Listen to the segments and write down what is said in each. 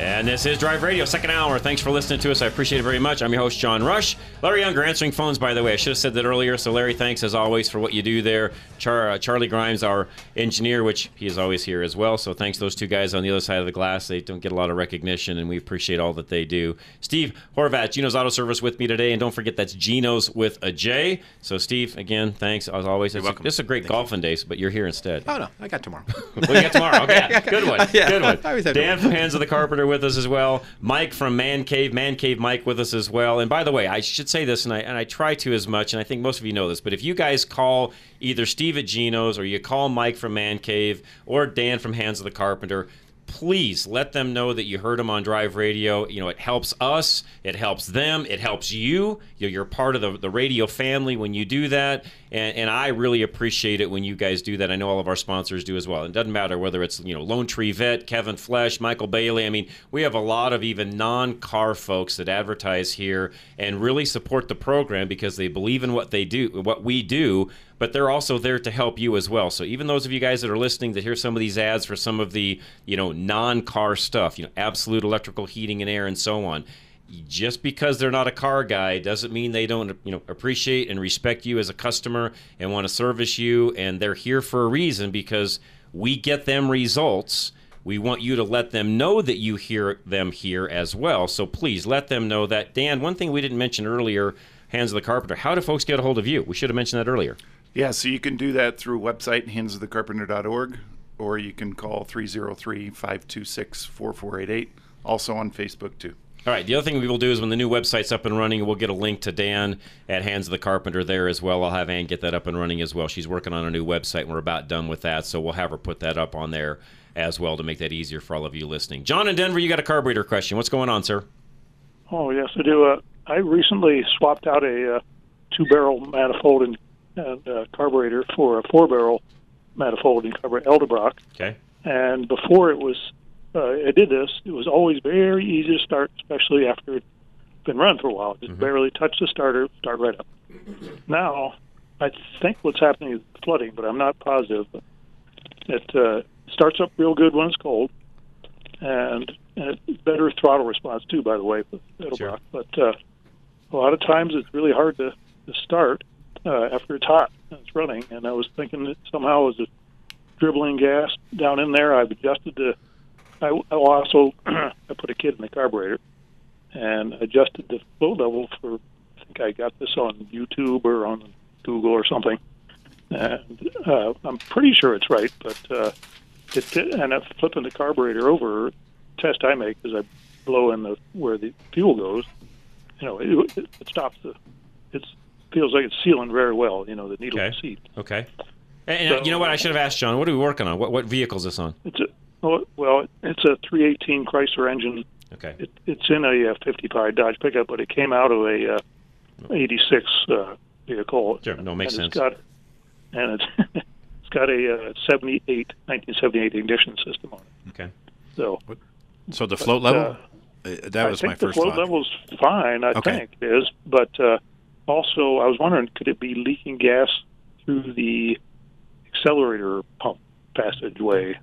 And this is Drive Radio, second hour. Thanks for listening to us. I appreciate it very much. I'm your host, John Rush. Larry Younger answering phones, by the way. I should have said that earlier. So, Larry, thanks as always for what you do there. Char- uh, Charlie Grimes, our engineer, which he is always here as well. So, thanks to those two guys on the other side of the glass. They don't get a lot of recognition, and we appreciate all that they do. Steve Horvat, Geno's Auto Service with me today. And don't forget, that's Geno's with a J. So, Steve, again, thanks as always. It's, welcome. A, it's a great golfing day, but you're here instead. Oh no, I got tomorrow. we got tomorrow. Okay, good one. Yeah, good one. I always have Dan Hands of the Carpenter with us as well. Mike from Man Cave, Man Cave Mike with us as well. And by the way, I should say this, and I and I try to as much, and I think most of you know this, but if you guys call either Steve at Geno's or you call Mike from Man Cave or Dan from Hands of the Carpenter. Please let them know that you heard them on Drive Radio. You know, it helps us, it helps them, it helps you. You're, part of the, the radio family when you do that. And, and I really appreciate it when you guys do that. I know all of our sponsors do as well. It doesn't matter whether it's, you know, Lone Tree Vet, Kevin Flesh, Michael Bailey. I mean, we have a lot of even non car folks that advertise here and really support the program because they believe in what they do, what we do but they're also there to help you as well. So even those of you guys that are listening that hear some of these ads for some of the, you know, non-car stuff, you know, absolute electrical heating and air and so on, just because they're not a car guy doesn't mean they don't, you know, appreciate and respect you as a customer and want to service you and they're here for a reason because we get them results. We want you to let them know that you hear them here as well. So please let them know that. Dan, one thing we didn't mention earlier, Hands of the Carpenter, how do folks get a hold of you? We should have mentioned that earlier. Yeah, so you can do that through website handsofthecarpenter.org or you can call 303-526-4488 also on Facebook too. All right. The other thing we will do is when the new website's up and running, we'll get a link to Dan at Hands of the Carpenter there as well. I'll have Ann get that up and running as well. She's working on a new website, and we're about done with that, so we'll have her put that up on there as well to make that easier for all of you listening. John in Denver, you got a carburetor question. What's going on, sir? Oh yes, I do. Uh, I recently swapped out a uh, two-barrel manifold and, and uh, carburetor for a four-barrel manifold and carburetor, Edelbrock. Okay. And before it was, uh, I did this. It was always very easy to start, especially after it's been run for a while. Just barely touch the starter, start right up. Now, I think what's happening is flooding, but I'm not positive. It uh, starts up real good when it's cold, and, and it, better throttle response too. By the way, Edelbrock. Sure. But uh, a lot of times it's really hard to, to start uh, after it's hot and it's running. And I was thinking that somehow as a dribbling gas down in there, I've adjusted the. I, I also I put a kid in the carburetor and adjusted the flow level for. I think I got this on YouTube or on Google or something, and uh, I'm pretty sure it's right. But uh, it and I'm flipping the carburetor over. Test I make is I blow in the where the fuel goes. You know, it, it, it stops the. It feels like it's sealing very well. You know, the needle Okay. seat. Okay. And, and you know what? I should have asked John. What are we working on? What what vehicle is this on? It's a oh, well, it's a 318 Chrysler engine. Okay. It, it's in a uh, 55 Dodge pickup, but it came out of a uh, 86 uh, vehicle. Sure. No, makes and sense. It's got, and it's it's got a uh, 78 1978 ignition system on it. Okay. So So the float But, level, uh, that was I my think the first float thought. level's fine. I Okay. think it is, but uh, also I was wondering, could it be leaking gas through the accelerator pump passageway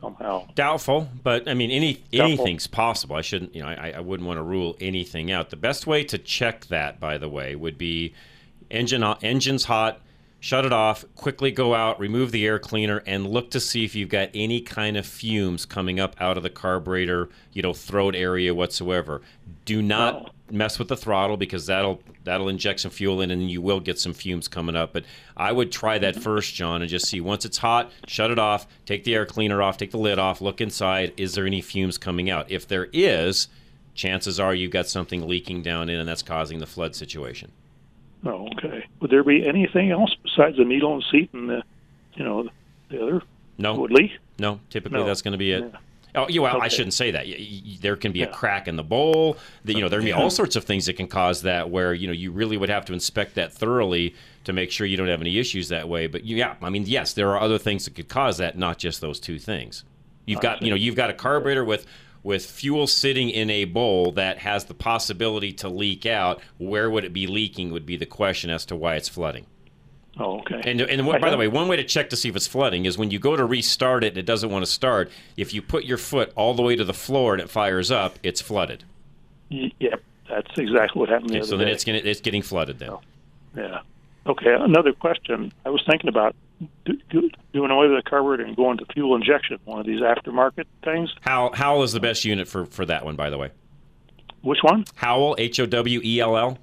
somehow? Doubtful, but I mean, any Doubtful. anything's possible. I shouldn't, you know, I, I wouldn't want to rule anything out. The best way to check that, by the way, would be engine engines hot, shut it off, quickly go out, remove the air cleaner, and look to see if you've got any kind of fumes coming up out of the carburetor, you know, throat area whatsoever. Do not. Mess with the throttle because that'll that'll inject some fuel in and you will get some fumes coming up. But I would try that mm-hmm. first, John, and just see once it's hot, shut it off, take the air cleaner off, take the lid off, look inside. Is there any fumes coming out? If there is, chances are you've got something leaking down in and that's causing the flood situation. Oh, okay. Would there be anything else besides the needle and seat and the, you know, the other No, would leak? no. Typically, No. that's going to be it. Yeah. Oh, yeah, well, I shouldn't say that. There can be a crack in the bowl. The, you know, there can be all sorts of things that can cause that. Where you know you really would have to inspect that thoroughly to make sure you don't have any issues that way. But yeah, I mean, yes, there are other things that could cause that, not just those two things. You've got you know you've got a carburetor with with fuel sitting in a bowl that has the possibility to leak out. Where would it be leaking? Would be the question as to why it's flooding. Oh, okay. And, and by the way, one way to check to see if it's flooding is when you go to restart it and it doesn't want to start, if you put your foot all the way to the floor and it fires up, it's flooded. Yep, that's exactly what happened the Okay, other so then day. it's, gonna, it's getting flooded then. Oh, yeah. Okay. Another question. I was thinking about do, do, doing away with the carburetor and going to fuel injection, one of these aftermarket things. How, Howell is the best unit for, for that one, by the way. Which one? Howell, H O W E L L.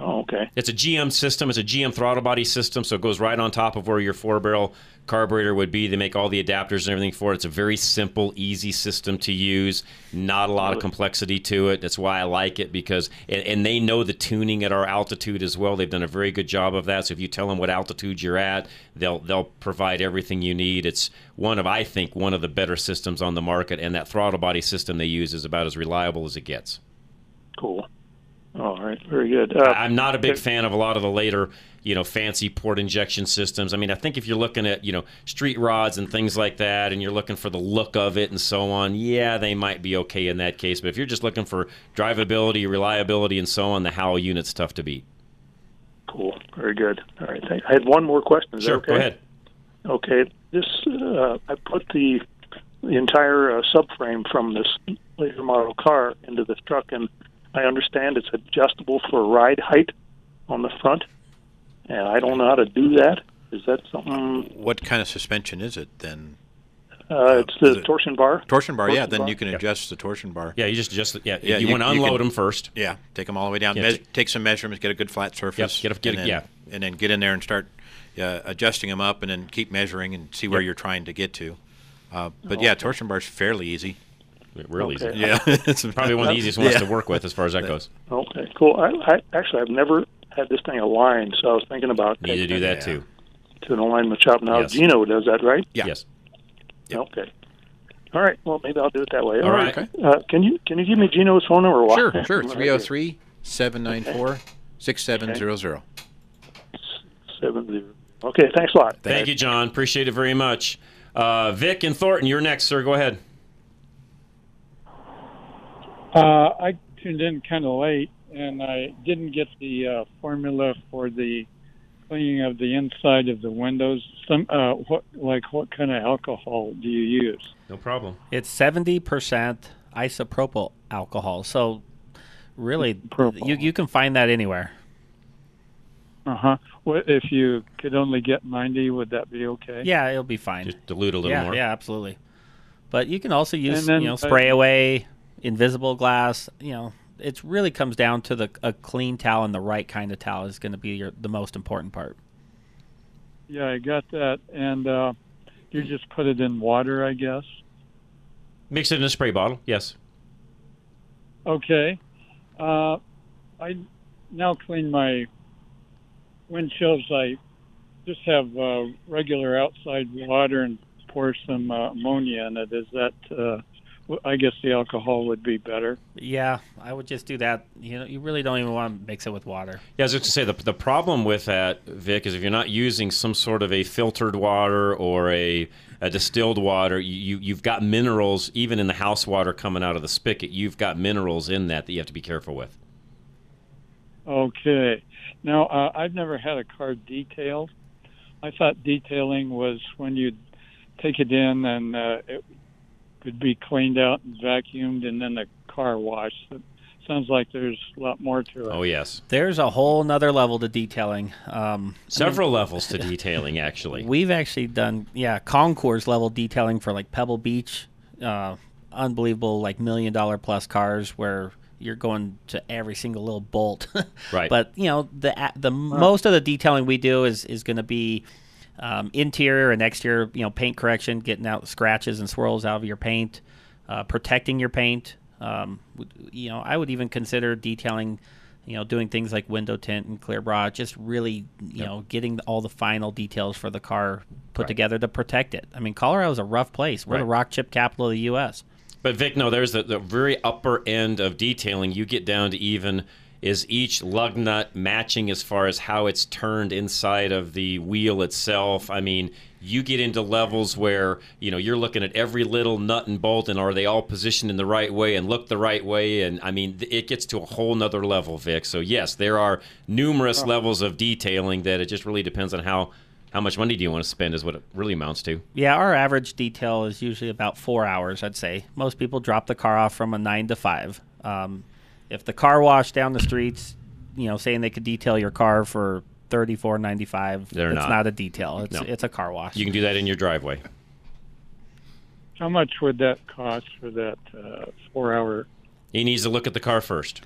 Oh, okay. It's a GM system. It's a GM throttle body system, so it goes right on top of where your four barrel carburetor would be. They make all the adapters and everything for it. It's a very simple, easy system to use. Not a lot of complexity to it. That's why I like it because, and, and they know the tuning at our altitude as well. They've done a very good job of that. So if you tell them what altitude you're at, they'll they'll provide everything you need. It's one of I think one of the better systems on the market, and that throttle body system they use is about as reliable as it gets. Cool. All right. Very good. Uh, I'm not a big fan of a lot of the later, you know, fancy port injection systems. I mean, I think if you're looking at, you know, street rods and things like that, and you're looking for the look of it and so on, yeah, they might be okay in that case. But if you're just looking for drivability, reliability, and so on, the Howell unit's tough to beat. Cool. Very good. All right. Thank- I had one more question. Is Sure, okay? go ahead. Okay. This uh, I put the the entire uh, subframe from this later model car into this truck, and I understand it's adjustable for ride height on the front, and I don't know how to do that. Is that something? What kind of suspension is it then? Uh, it's the it- torsion bar. Torsion bar, yeah. Torsion Then bar? you can adjust the torsion bar. Yeah, you just just yeah, Yeah, you, you- want to unload can- them first. Yeah, take them all the way down. Yeah, meas- t- take some measurements, get a good flat surface. get a- get and a- then, yeah. and then get in there and start uh, adjusting them up, and then keep measuring and see where Yep. you're trying to get to. Uh, but yeah, torsion bar is fairly easy. Real easy. Yeah, it's Probably one of the easiest ones Yeah. to work with as far as that goes. Okay, cool. I, I actually I've never had this thing aligned, so I was thinking about Need to taking do that Yeah. too. to an alignment shop. Now Yes. Geno does that, right? Yeah. Yes. Yep. Okay. All right. Well, maybe I'll do it that way. All All right. right. Uh, can you can you give me Geno's phone number? Why- Sure, sure. Right 303 794 6700. Seven zero. Okay. Thanks a lot. Thank you, John. Appreciate it very much. Uh, Vic and Thornton, you're next, sir. Go ahead. Uh, I tuned in kind of late, and I didn't get the uh, formula for the cleaning of the inside of the windows. Some uh, what like what kind of alcohol do you use? No problem. It's seventy percent isopropyl alcohol. So really, Propyl. you you can find that anywhere. Uh huh. What if you could only get ninety? Would that be okay? Yeah, it'll be fine. Just dilute a little yeah, more. yeah, absolutely. But you can also use then, you know spray away, invisible glass. You know, it really comes down to the a clean towel and the right kind of towel is going to be your the most important part. Yeah, I got that. And uh, you just put it in water, I guess. Mix it in a spray bottle. Yes. Okay. Uh, I now clean my windshields. I just have uh, regular outside water and pour some uh, ammonia in it. Is that? W- I guess the alcohol would be better. Yeah, I would just do that. You know, you really don't even want to mix it with water. Yeah, I was going to say the, the problem with that, Vic, is if you're not using some sort of a filtered water or a, a distilled water, you, you've got minerals, even in the house water coming out of the spigot, you've got minerals in that that you have to be careful with. Okay. Now uh, I've never had a car detailed. I thought detailing was when you'd take it in and uh, it would be cleaned out and vacuumed and then the car washed. sounds like there's a lot more to it. Oh yes, There's a whole nother level to detailing. Um, several levels to detailing actually. We've actually done, yeah, concours level detailing for like Pebble Beach, uh, unbelievable like million dollar plus cars where you're going to every single little bolt. Right. But you know the a- the most of the detailing we do is is going to be um, interior and exterior. You know, paint correction, getting out scratches and swirls out of your paint, uh, protecting your paint. Um, you know, I would even consider detailing. You know, doing things like window tint and clear bra, just really, you know, getting all the final details for the car put Right. together to protect it. I mean, Colorado is a rough place. We're the rock chip capital of the U.S. But Vic, no, there's the, the very upper end of detailing. You get down to even is each lug nut matching as far as how it's turned inside of the wheel itself. I mean, you get into levels where you know you're looking at every little nut and bolt, and are they all positioned in the right way and look the right way? And I mean, it gets to a whole nother level, Vic. So yes, there are numerous levels of detailing that it just really depends on how how much money do you want to spend is what it really amounts to. Yeah, our average detail is usually about four hours, I'd say. Most people drop the car off from a nine to five. Um, if the car wash down the streets, you know, saying they could detail your car for thirty four ninety five, They're it's not. not. a detail. It's No. it's a car wash. You can do that in your driveway. How much would that cost for that uh, four-hour? He needs to look at the car first.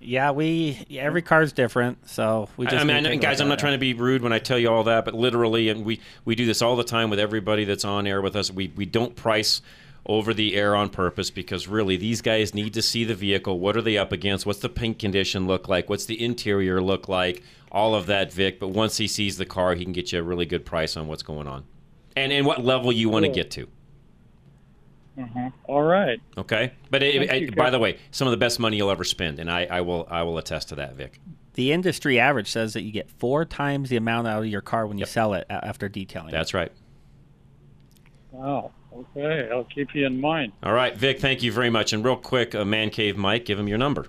yeah, we every car's different, so we just. I mean, I to know, take a guys, look I'm not trying to be rude when I tell you all that, but literally, and we we do this all the time with everybody that's on air with us. We we don't price over the air on purpose because really these guys need to see the vehicle. What are they up against? What's the paint condition look like? What's the interior look like? All of that, Vic. But once he sees the car, he can get you a really good price on what's going on, and and what level you want to get to. Uh-huh. All right. Okay, but it, Thank you, by the way, some of the best money you'll ever spend, and I, I will I will attest to that, Vic. The industry average says that you get four times the amount out of your car when you Yep. sell it after detailing. That's right. Wow. Okay. I'll keep you in mind. All right, Vic, thank you very much. And real quick, uh, Man Cave Mike, give him your number.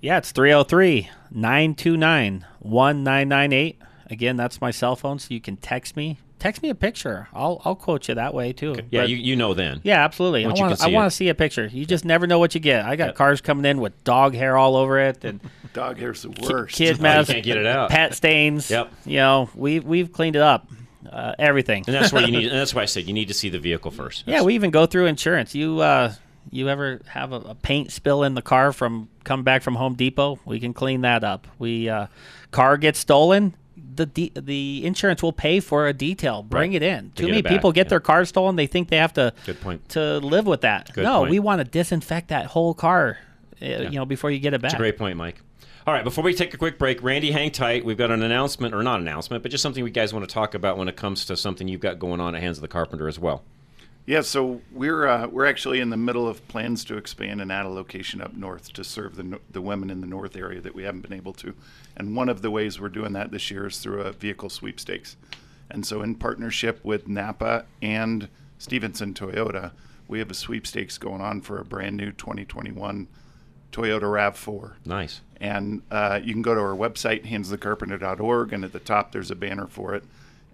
Yeah, it's 303 929 1998. Again, that's my cell phone, so you can text me. Text me a picture. I'll, I'll quote you that way, too. Yeah, But- you, you know then. yeah, absolutely. I Once you want, I want to see a picture. You just never know what you get. I got Yep. cars coming in with dog hair all over it and Dog hair's the worst. kid Oh, you mess, can't get it out. pet stains. Yep. You know, we, we've cleaned it up. Uh, everything. And that's where you need. And that's why I said you need to see the vehicle first. Yeah, we even go through insurance. You uh, you ever have a, a paint spill in the car from come back from Home Depot? We can clean that up. We uh, car gets stolen. The de- the insurance will pay for a detail. Bring Right. it in. To Too many people get yeah. their car stolen. They think they have to Good point. to live with that. Good no, point. we want to disinfect that whole car. uh, You know, before you get it back. That's a great point, Mike. All right, before we take a quick break, Randy, hang tight. We've got an announcement, or not announcement, but just something we guys want to talk about when it comes to something you've got going on at Hands of the Carpenter as well. Yeah, so we're uh, we're actually in the middle of plans to expand and add a location up north to serve the the women in the north area that we haven't been able to. And one of the ways we're doing that this year is through a vehicle sweepstakes. And so, in partnership with Napa and Stevenson Toyota, we have a sweepstakes going on for a brand new 2021 Toyota Rav4. Nice. And uh, you can go to our website, handsofthecarpenter.org, and at the top there's a banner for it.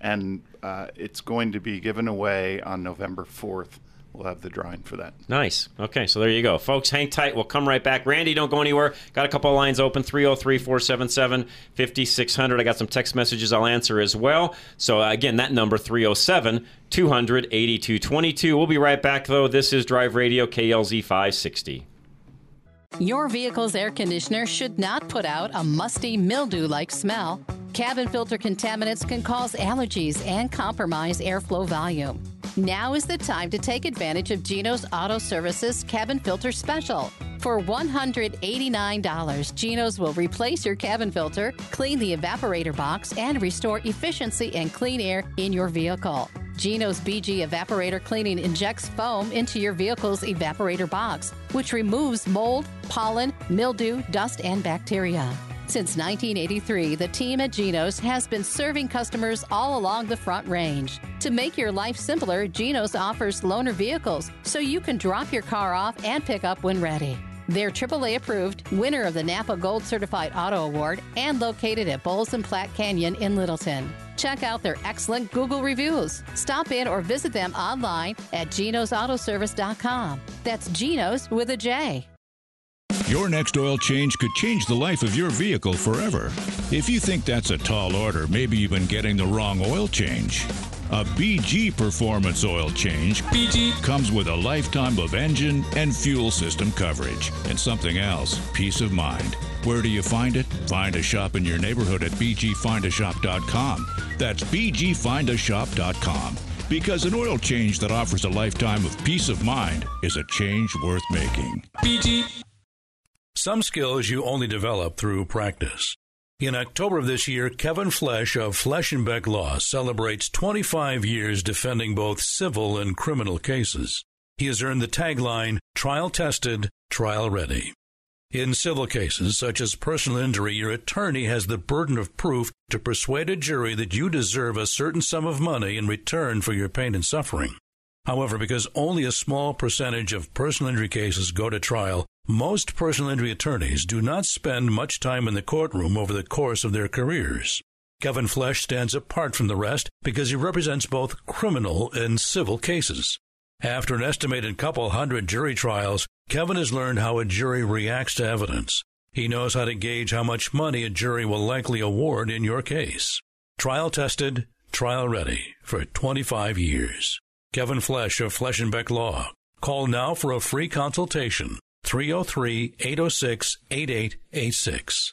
And uh, it's going to be given away on November 4th. We'll have the drawing for that. Nice. Okay, so there you go. Folks, hang tight. We'll come right back. Randy, don't go anywhere. Got a couple of lines open 303 477 5600. I got some text messages I'll answer as well. So, uh, again, that number 307 200 8222. We'll be right back, though. This is Drive Radio KLZ 560. Your vehicle's air conditioner should not put out a musty, mildew like smell. Cabin filter contaminants can cause allergies and compromise airflow volume. Now is the time to take advantage of Geno's Auto Services Cabin Filter Special. For $189, Geno's will replace your cabin filter, clean the evaporator box, and restore efficiency and clean air in your vehicle. Geno's BG evaporator cleaning injects foam into your vehicle's evaporator box, which removes mold, pollen, mildew, dust, and bacteria. Since 1983, the team at Geno's has been serving customers all along the Front Range. To make your life simpler, Geno's offers loaner vehicles so you can drop your car off and pick up when ready. They're AAA approved, winner of the Napa Gold Certified Auto Award, and located at Bowles and Platte Canyon in Littleton. Check out their excellent Google reviews. Stop in or visit them online at genosautoservice.com. That's Geno's with a J. Your next oil change could change the life of your vehicle forever. If you think that's a tall order, maybe you've been getting the wrong oil change. A BG Performance oil change BG comes with a lifetime of engine and fuel system coverage and something else, peace of mind. Where do you find it? Find a shop in your neighborhood at bgfindashop.com. That's bgfindashop.com. Because an oil change that offers a lifetime of peace of mind is a change worth making. BG. Some skills you only develop through practice. In October of this year, Kevin Flesh of Flesh and Beck Law celebrates 25 years defending both civil and criminal cases. He has earned the tagline, trial tested, trial ready. In civil cases, such as personal injury, your attorney has the burden of proof to persuade a jury that you deserve a certain sum of money in return for your pain and suffering. However, because only a small percentage of personal injury cases go to trial, most personal injury attorneys do not spend much time in the courtroom over the course of their careers. Kevin Flesh stands apart from the rest because he represents both criminal and civil cases. After an estimated couple hundred jury trials, Kevin has learned how a jury reacts to evidence. He knows how to gauge how much money a jury will likely award in your case. Trial tested, trial ready for 25 years. Kevin Flesh of Flesh and Beck Law. Call now for a free consultation. 303 806 8886.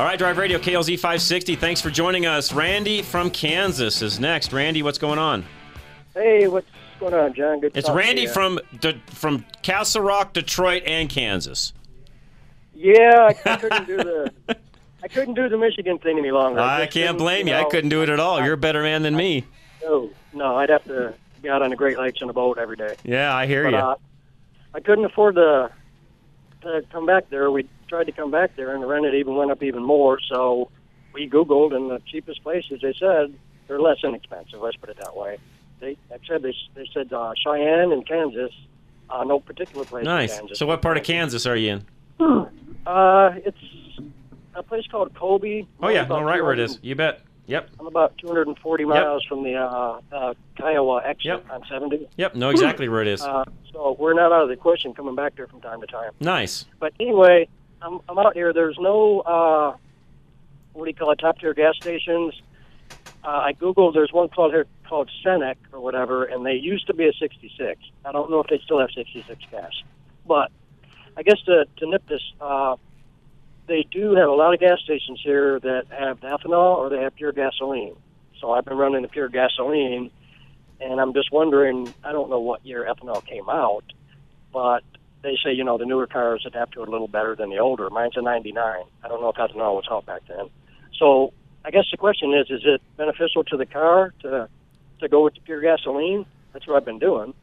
All right, Drive Radio, KLZ 560. Thanks for joining us. Randy from Kansas is next. Randy, what's going on? Hey, what's going on, John? Good. It's Randy from De- from Castle Rock, Detroit, and Kansas. Yeah, I couldn't do the I couldn't do the Michigan thing any longer. I can't blame you. I couldn't do it at all. You're a better man than me. No, no, I'd have to be out on the Great Lakes on a boat every day. Yeah, I hear But, you. uh, I couldn't afford to to come back there. We tried to come back there, and the rent it even went up even more. So we Googled, and the cheapest places they said they're less inexpensive. Let's put it that way. They I said they they said uh, Cheyenne and Kansas. Uh, no particular place. in Nice. Kansas. So, what part of Kansas are you in? Uh, it's a place called Colby. Oh yeah, no, right where it is. You bet. Yep. I'm about 240 miles from the uh, uh, Kiowa exit Yep. on 70. Yep. Know exactly where it is. Uh, so we're not out of the question coming back there from time to time. Nice. But anyway, I'm, I'm out here. There's no, uh, what do you call it, top tier gas stations. Uh, I Googled, there's one called here called Senec or whatever, and they used to be a 66. I don't know if they still have 66 gas. But I guess to, to nip this, uh, they do have a lot of gas stations here that have ethanol or they have pure gasoline. So I've been running the pure gasoline, and I'm just wondering, I don't know what year ethanol came out, but they say, you know, the newer cars adapt to it a little better than the older. Mine's a 99. I don't know if ethanol was out back then. So I guess the question is, is it beneficial to the car to to go with the pure gasoline? That's what I've been doing.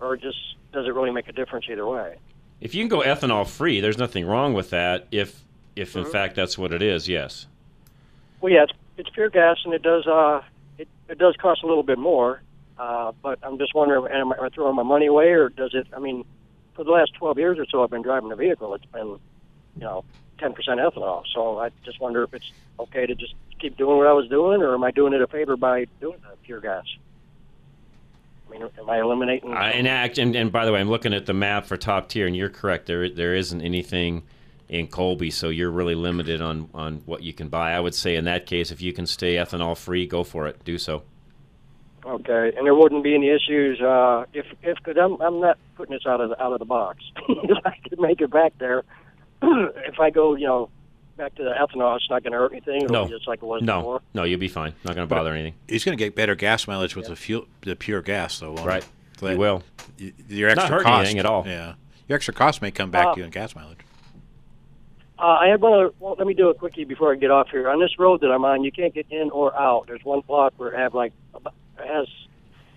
Or just does it really make a difference either way? If you can go ethanol free, there's nothing wrong with that. If if in Mhm. fact that's what it is, yes. Well, yeah, it's, it's pure gas, and it does uh, it, it does cost a little bit more. Uh, but I'm just wondering, am I throwing my money away, or does it? I mean, for the last 12 years or so, I've been driving the vehicle. It's been, you know, 10% ethanol. So I just wonder if it's okay to just keep doing what I was doing, or am I doing it a favor by doing the pure gas? Mean, am I eliminating? I, and, act, and and by the way, I'm looking at the map for top tier, and you're correct. There there isn't anything in Colby, so you're really limited on on what you can buy. I would say in that case, if you can stay ethanol free, go for it. Do so. Okay, and there wouldn't be any issues uh, if if cause I'm I'm not putting this out of the, out of the box. I could make it back there, if I go, you know, back to the ethanol, it's not going to hurt anything. It'll No, be just like it was no, before. no, you'll be fine. Not going to bother anything. He's going to get better gas mileage with the fuel, the pure gas, though. won't Right. he? So He will. y- Your Not extra hurting cost anything at all. Yeah, your extra cost may come back Uh, to you in gas mileage. Uh, I had one. Other, well, let me do a quickie before I get off here. On this road that I'm on, you can't get in or out. There's one block where it have like has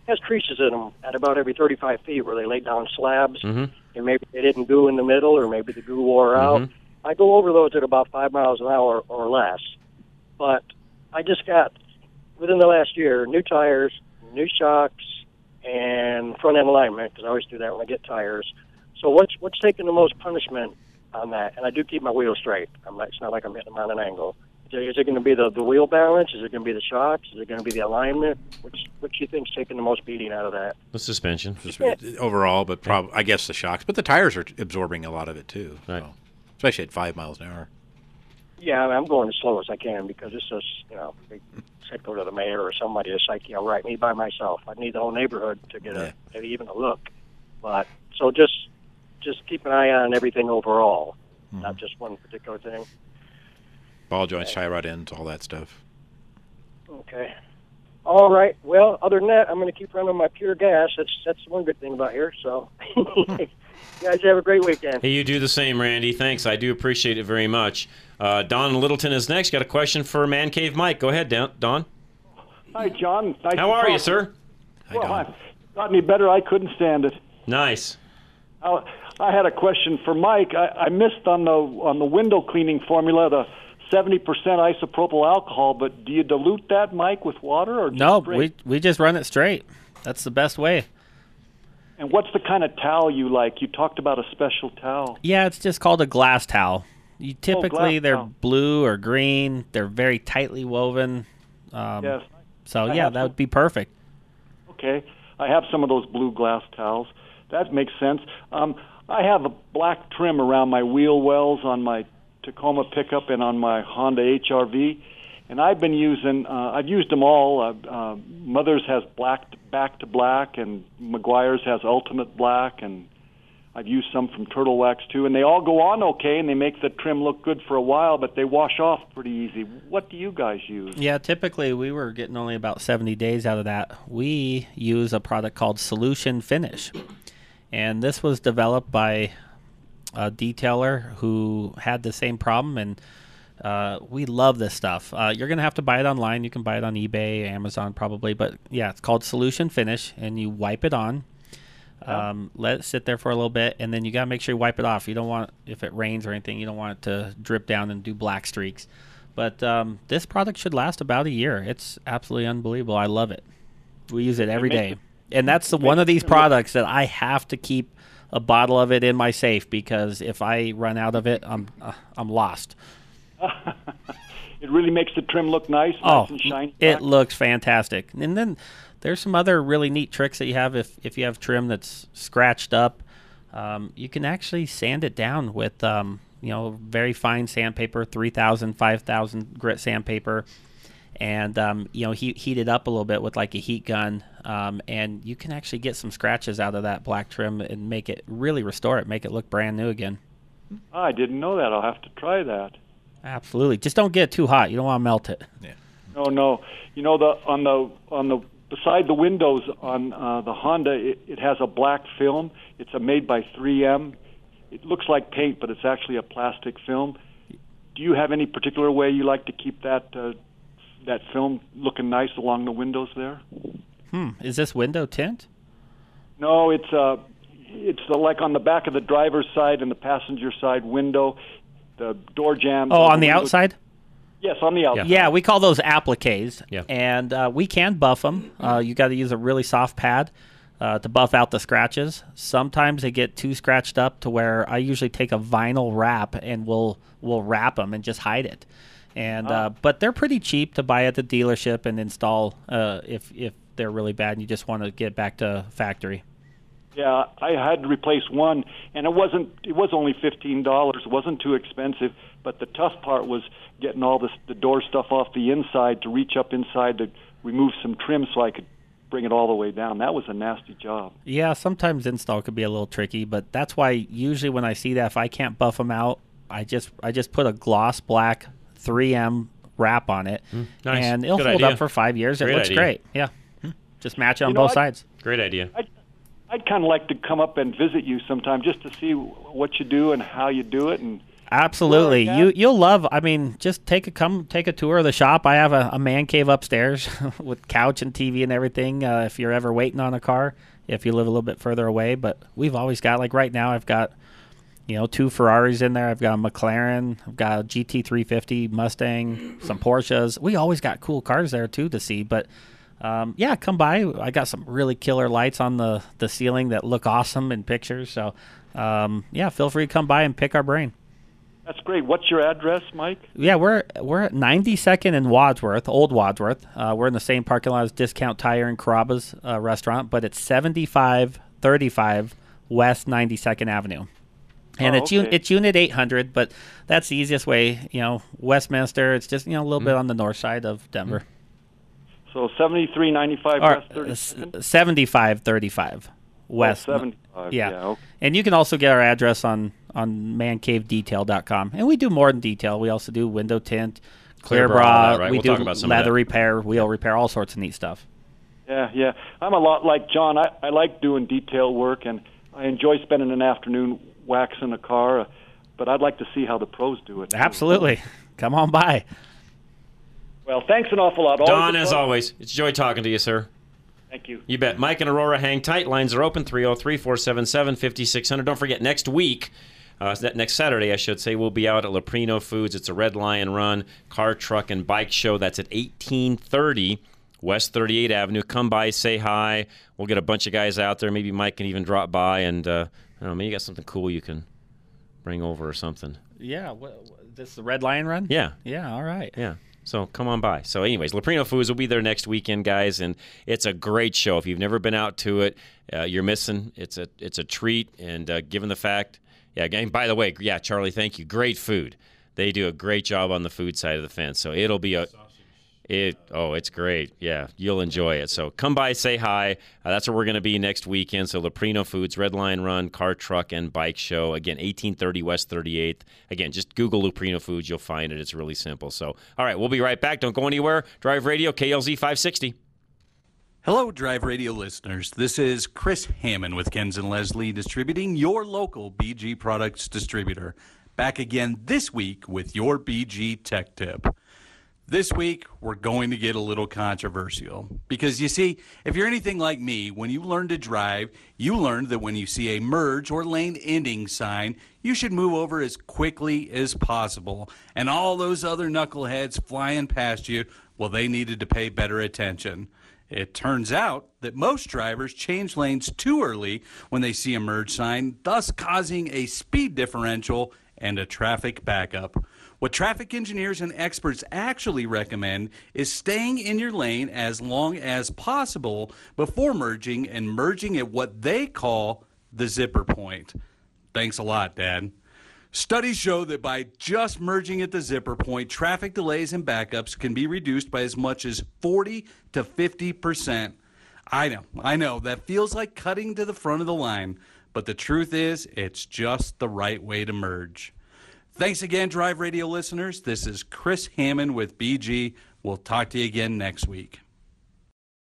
has creases in them at about every 35 feet where they lay down slabs, Mhm. and maybe they didn't goo in the middle, or maybe the goo wore out. Mhm. I go over those at about five miles an hour or less. But I just got within the last year new tires, new shocks, and front end alignment because I always do that when I get tires. So what's what's taking the most punishment on that? And I do keep my wheels straight. I'm not, it's not like I'm hitting them on an angle. Is it going to be the, the wheel balance? Is it going to be the shocks? Is it going to be the alignment? Which which do you think's taking the most beating out of that? The suspension. overall, but prob- I guess the shocks. But the tires are absorbing a lot of it too. So, especially at five miles an hour. Yeah, I mean, I'm going as slow as I can because it's just you know, they said go to the mayor or somebody It's like, you know, right me by myself. I need the whole neighborhood to get a maybe even a look. But so just just keep an eye on everything overall, hmm. not just one particular thing. Ball joints, tie rod ends, all that stuff. Okay. All right. Well, other than that, I'm going to keep running my pure gas. That's that's one good thing about here. So, you guys have a great weekend. Hey, you do the same, Randy. Thanks. I do appreciate it very much. Uh, Don Littleton is next. Got a question for Man Cave Mike. Go ahead, Don. Don. Hi, John. Nice How to are you, talk. sir? well, I, not any better. I couldn't stand it. Nice. Uh, I had a question for Mike. I, I missed on the on the window cleaning formula the seventy percent isopropyl alcohol. But do you dilute that, Mike, with water or No, straight? we we just run it straight. That's the best way. And what's the kind of towel you like? You talked about a special towel. Yeah, it's just called a glass towel. You typically Oh, they're towel. blue or green. They're very tightly woven. Um, Yes. So I yeah, that some- would be perfect. Okay, I have some of those blue glass towels. That makes sense. Um, I have a black trim around my wheel wells on my Tacoma pickup and on my Honda HRV, and I've been using. Uh, I've used them all. Uh, uh, Mother's has black back to black, and Meguiar's has ultimate black, and I've used some from Turtle Wax too, and they all go on okay, and they make the trim look good for a while, but they wash off pretty easy. What do you guys use? Yeah, typically we were getting only about 70 days out of that. We use a product called Solution Finish. And this was developed by a detailer who had the same problem and uh, we love this stuff. Uh, you're going to have to buy it online. You can buy it on eBay, Amazon probably, but yeah, it's called Solution Finish and you wipe it on. Um, let it sit there for a little bit, and then you gotta make sure you wipe it off. You don't want, if it rains or anything, you don't want it to drip down and do black streaks. But um, this product should last about a year. It's absolutely unbelievable. I love it. We use it every day, it- and that's the one of these products that I have to keep a bottle of it in my safe because if I run out of it, I'm uh, I'm lost. It really makes the trim look nice, Oh, nice and shiny. it looks fantastic. And then there's some other really neat tricks that you have if if you have trim that's scratched up. Um, you can actually sand it down with um, you know very fine sandpaper, 3,000, 5,000 grit sandpaper, and um, you know heat heat it up a little bit with like a heat gun, um, and you can actually get some scratches out of that black trim and make it really restore it, make it look brand new again. Ah, I didn't know that. I'll have to try that. Absolutely. Just don't get it too hot. You don't want to melt it. No, no. You know the on the on the beside the windows on uh, the Honda, it, it has a black film. It's a made by 3M. It looks like paint, but it's actually a plastic film. Do you have any particular way you like to keep that uh, that film looking nice along the windows there? Hmm. Is this window tint? No, it's uh, it's uh, like on the back of the driver's side and the passenger side window. The door jamb. Oh, on the window- outside? Yes, on the outside. Yeah, we call those appliques. Yeah. And uh, we can buff them. Uh, you got to use a really soft pad uh, to buff out the scratches. Sometimes they get too scratched up to where I usually take a vinyl wrap and we'll we'll wrap them and just hide it. And uh, but they're pretty cheap to buy at the dealership and install uh, if if they're really bad and you just want to get back to factory. Yeah, I had to replace one, and it wasn't. It was only fifteen dollars. It wasn't too expensive, but the tough part was getting all this the door stuff off the inside to reach up inside to remove some trim so I could bring it all the way down. That was a nasty job. Yeah, sometimes install could be a little tricky, but that's why usually when I see that, if I can't buff them out, I just I just put a gloss black 3M wrap on it, Mm, nice. and it'll Good hold idea. up for five years. It looks idea. great. Yeah, just match it on You know, both I- sides. Great idea. I'd kind of like to come up and visit you sometime just to see what you do and how you do it, and Absolutely, you you'll love. I mean, just take a come take a tour of the shop. I have a, a man cave upstairs with couch and TV and everything. Uh, if you're ever waiting on a car, if you live a little bit further away, but we've always got like right now. I've got you know two Ferraris in there. I've got a McLaren. I've got a GT350 Mustang, some Porsches. We always got cool cars there too to see. But um, yeah, come by. I got some really killer lights on the the ceiling that look awesome in pictures. So um, yeah, feel free to come by and pick our brain. That's great. What's your address, Mike? Yeah, we're we're at 92nd and Wadsworth, Old Wadsworth. Uh, we're in the same parking lot as Discount Tire and Carrabba's uh, restaurant, but it's 7535 West 92nd Avenue. And Oh, it's un- it's unit 800, but that's the easiest way. You know, Westminster. It's just you know a little Mm. bit on the north side of Denver. So seventy-three ninety-five Or West Thirty Second. 7535 West. 75, yeah, okay. And you can also get our address on on mancavedetail.com. And we do more than detail. We also do window tint, clear Clear bra, bra. that, right? We We'll do talk about some leather repair, wheel repair, all sorts of neat stuff. Yeah, yeah. I'm a lot like John. I, I like doing detail work, and I enjoy spending an afternoon waxing a car. Uh, but I'd like to see how the pros do it. too. Absolutely. Come on by. Well, thanks an awful lot. Always Don, as always, it's a joy talking to you, sir. Thank you. You bet. Mike and Aurora hang tight. Lines are open 303 477 5600. Don't forget, next week, uh, next Saturday, I should say, we'll be out at Leprino Foods. It's a Red Lion Run car, truck, and bike show. That's at 1830 West 38th Avenue. Come by, say hi. We'll get a bunch of guys out there. Maybe Mike can even drop by and, uh, I don't know, maybe you got something cool you can bring over or something. Yeah. What, this is the Red Lion Run? Yeah. Yeah, all right. Yeah. So come on by. So, anyways, Leprino Foods will be there next weekend, guys, and it's a great show. If you've never been out to it, uh, you're missing. It's a it's a treat, and uh, given the fact, yeah. Again, by the way, yeah, Charlie, thank you. Great food. They do a great job on the food side of the fence. So it'll be a it. Oh, it's great. Yeah, you'll enjoy it. So come by, say hi. Uh, that's where we're going to be next weekend. So Leprino Foods, Red Lion Run, car, truck, and bike show. Again, 1830 West 38th. Again, just Google Leprino Foods. You'll find it. It's really simple. So, all right, we'll be right back. Don't go anywhere. Drive Radio, KLZ 560. Hello, Drive Radio listeners. This is Chris Hammond with Kenz and Leslie Distributing, your local BG products distributor. Back again this week with your BG Tech Tip. This week, we're going to get a little controversial. Because you see, if you're anything like me, when you learn to drive, you learned that when you see a merge or lane ending sign, you should move over as quickly as possible. And all those other knuckleheads flying past you, well, they needed to pay better attention. It turns out that most drivers change lanes too early when they see a merge sign, thus causing a speed differential and a traffic backup. What traffic engineers and experts actually recommend is staying in your lane as long as possible before merging and merging at what they call the zipper point. Thanks a lot, Dad. Studies show that by just merging at the zipper point, traffic delays and backups can be reduced by as much as 40 to 50 percent. I know, I know, that feels like cutting to the front of the line, but the truth is, it's just the right way to merge. Thanks again, Drive Radio listeners. This is Chris Hammond with BG. We'll talk to you again next week.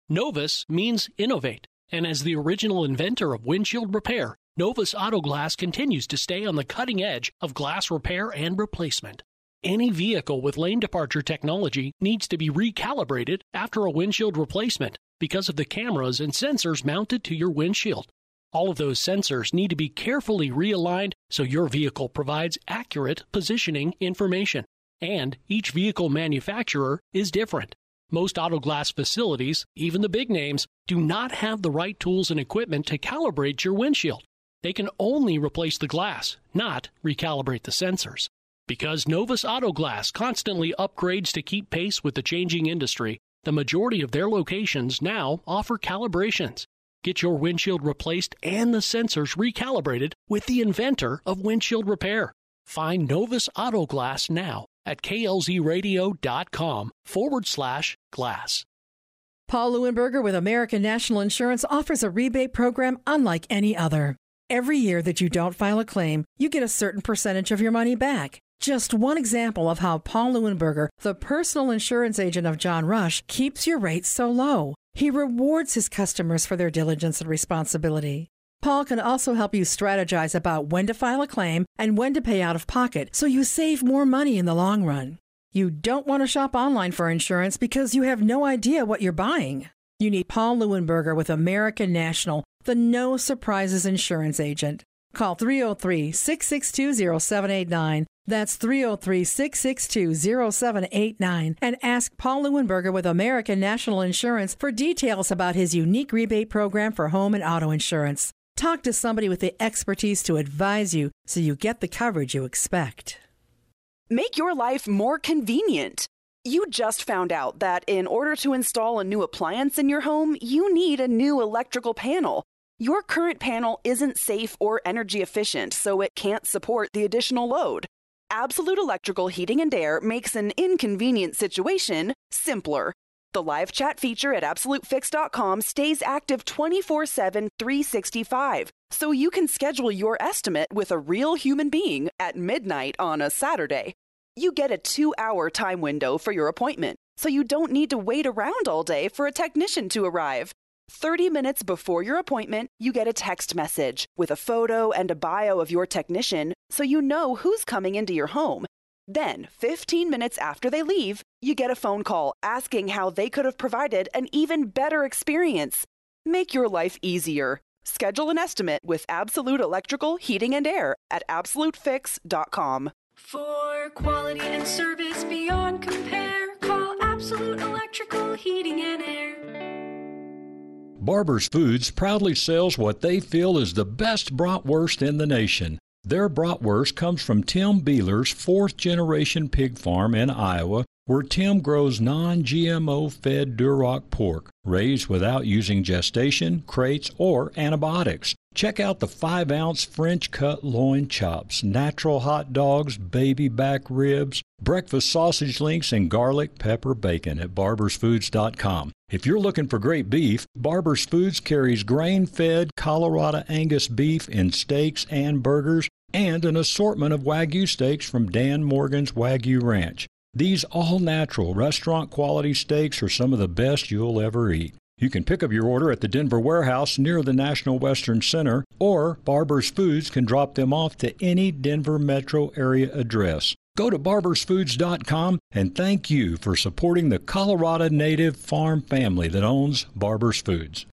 Novus means innovate, and as the original inventor of windshield repair, Novus Auto Glass continues to stay on the cutting edge of glass repair and replacement. Any vehicle with lane departure technology needs to be recalibrated after a windshield replacement because of the cameras and sensors mounted to your windshield. All of those sensors need to be carefully realigned so your vehicle provides accurate positioning information. And each vehicle manufacturer is different. Most auto glass facilities, even the big names, do not have the right tools and equipment to calibrate your windshield. They can only replace the glass, not recalibrate the sensors. Because Novus Auto Glass constantly upgrades to keep pace with the changing industry, the majority of their locations now offer calibrations. Get your windshield replaced and the sensors recalibrated with the inventor of windshield repair. Find Novus Auto Glass now at klzradio.com forward slash glass. Paul Leuenberger with American National Insurance offers a rebate program unlike any other. Every year that you don't file a claim, you get a certain percentage of your money back. Just one example of how Paul Leuenberger, the personal insurance agent of John Rush, keeps your rates so low. He rewards his customers for their diligence and responsibility. Paul can also help you strategize about when to file a claim and when to pay out of pocket so you save more money in the long run. You don't want to shop online for insurance because you have no idea what you're buying. You need Paul Leuenberger with American National, the no surprises insurance agent. Call 303 662 0789. That's 303 662 0789. And ask Paul Leuenberger with American National Insurance for details about his unique rebate program for home and auto insurance. Talk to somebody with the expertise to advise you so you get the coverage you expect. Make your life more convenient. You just found out that in order to install a new appliance in your home, you need a new electrical panel. Your current panel isn't safe or energy efficient, so it can't support the additional load. Absolute Electrical Heating and Air makes an inconvenient situation simpler. The live chat feature at AbsoluteFix.com stays active 24 7, 365, so you can schedule your estimate with a real human being at midnight on a Saturday. You get a two hour time window for your appointment, so you don't need to wait around all day for a technician to arrive. 30 minutes before your appointment, you get a text message with a photo and a bio of your technician so you know who's coming into your home. Then, 15 minutes after they leave, you get a phone call asking how they could have provided an even better experience. Make your life easier. Schedule an estimate with Absolute Electrical Heating and Air at AbsoluteFix.com. For quality and service beyond compare, call Absolute Electrical Heating and Air. Barber's Foods proudly sells what they feel is the best bratwurst in the nation. Their bratwurst comes from Tim Beeler's fourth generation pig farm in Iowa, where Tim grows non GMO fed Duroc pork, raised without using gestation, crates, or antibiotics. Check out the 5 ounce French cut loin chops, natural hot dogs, baby back ribs, breakfast sausage links, and garlic pepper bacon at barbersfoods.com. If you're looking for great beef, Barber's Foods carries grain fed Colorado Angus beef in steaks and burgers and an assortment of Wagyu steaks from Dan Morgan's Wagyu Ranch. These all natural restaurant quality steaks are some of the best you'll ever eat. You can pick up your order at the Denver warehouse near the National Western Center, or Barber's Foods can drop them off to any Denver metro area address. Go to barbersfoods.com and thank you for supporting the Colorado native farm family that owns Barber's Foods.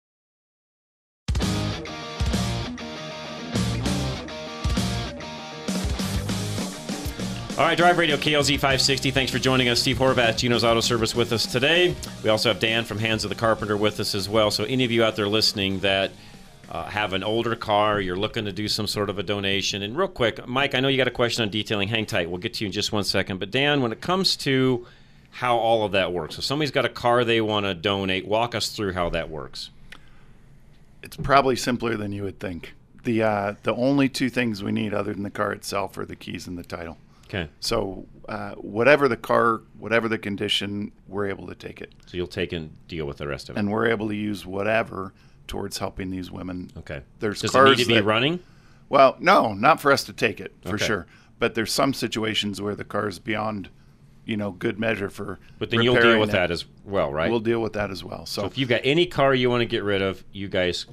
All right, Drive Radio KLZ 560. Thanks for joining us. Steve Horvath, Geno's Auto Service, with us today. We also have Dan from Hands of the Carpenter with us as well. So, any of you out there listening that uh, have an older car, you're looking to do some sort of a donation. And real quick, Mike, I know you got a question on detailing. Hang tight. We'll get to you in just one second. But, Dan, when it comes to how all of that works, if somebody's got a car they want to donate, walk us through how that works. It's probably simpler than you would think. The uh, the only two things we need other than the car itself are the keys and the title. Okay. So uh, whatever the car, whatever the condition, we're able to take it. So you'll take and deal with the rest of it. And we're able to use whatever towards helping these women. Okay. There's Does it need to be that- running? Well, no, not for us to take it for Okay. sure. But there's some situations where the car is beyond, you know, good measure for. But then you'll deal with it. that as well, right? We'll deal with that as well. So, So if you've got any car you want to get rid of, you guys